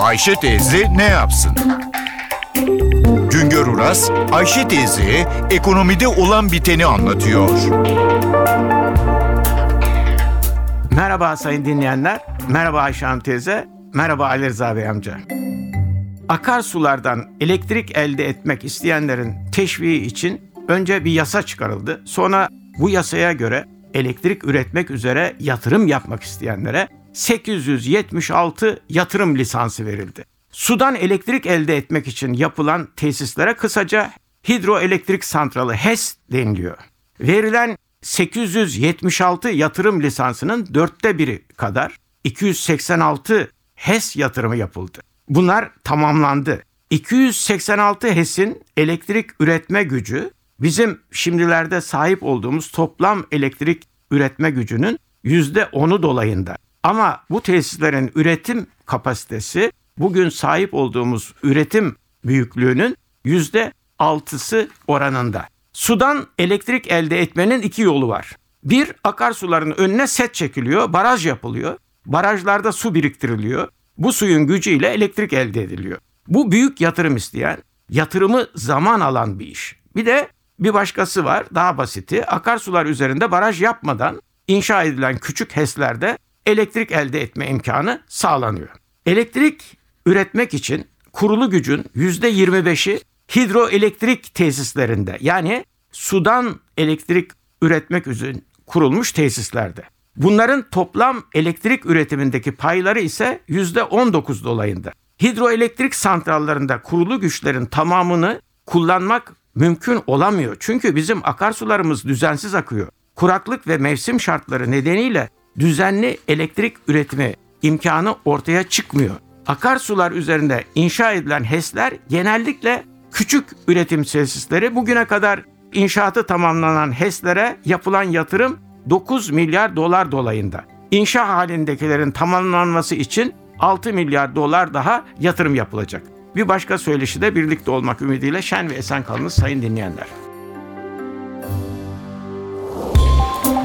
Ayşe teyze ne yapsın? Güngör Uras, Ayşe teyze ekonomide olan biteni anlatıyor. Merhaba sayın dinleyenler. Merhaba Ayşe Hanım teyze. Merhaba Ali Rıza Bey amca. Akarsulardan elektrik elde etmek isteyenlerin teşviği için önce bir yasa çıkarıldı. Sonra bu yasaya göre elektrik üretmek üzere yatırım yapmak isteyenlere 876 yatırım lisansı verildi. Sudan elektrik elde etmek için yapılan tesislere kısaca hidroelektrik santralı HES deniliyor. Verilen 876 yatırım lisansının dörtte biri kadar 286 HES yatırımı yapıldı. Bunlar tamamlandı. 286 HES'in elektrik üretme gücü bizim şimdilerde sahip olduğumuz toplam elektrik üretme gücünün yüzde onu dolayında. Ama bu tesislerin üretim kapasitesi bugün sahip olduğumuz üretim büyüklüğünün yüzde altısı oranında. Sudan elektrik elde etmenin iki yolu var. Bir, akarsuların önüne set çekiliyor, baraj yapılıyor. Barajlarda su biriktiriliyor. Bu suyun gücüyle elektrik elde ediliyor. Bu büyük yatırım isteyen, yatırımı zaman alan bir iş. Bir de bir başkası var, daha basiti. Akarsular üzerinde baraj yapmadan inşa edilen küçük HES'lerde elektrik elde etme imkanı sağlanıyor. Elektrik üretmek için kurulu gücün %25'i hidroelektrik tesislerinde yani sudan elektrik üretmek üzere kurulmuş tesislerde. Bunların toplam elektrik üretimindeki payları ise %19 dolayında. Hidroelektrik santrallarında kurulu güçlerin tamamını kullanmak mümkün olamıyor. Çünkü bizim akarsularımız düzensiz akıyor. Kuraklık ve mevsim şartları nedeniyle düzenli elektrik üretimi imkanı ortaya çıkmıyor. Akarsular üzerinde inşa edilen HES'ler genellikle küçük üretim tesisleri. Bugüne kadar inşaatı tamamlanan HES'lere yapılan yatırım 9 milyar dolar dolayında. İnşa halindekilerin tamamlanması için 6 milyar dolar daha yatırım yapılacak. Bir başka söyleşi de birlikte olmak ümidiyle şen ve esen kalınız sayın dinleyenler.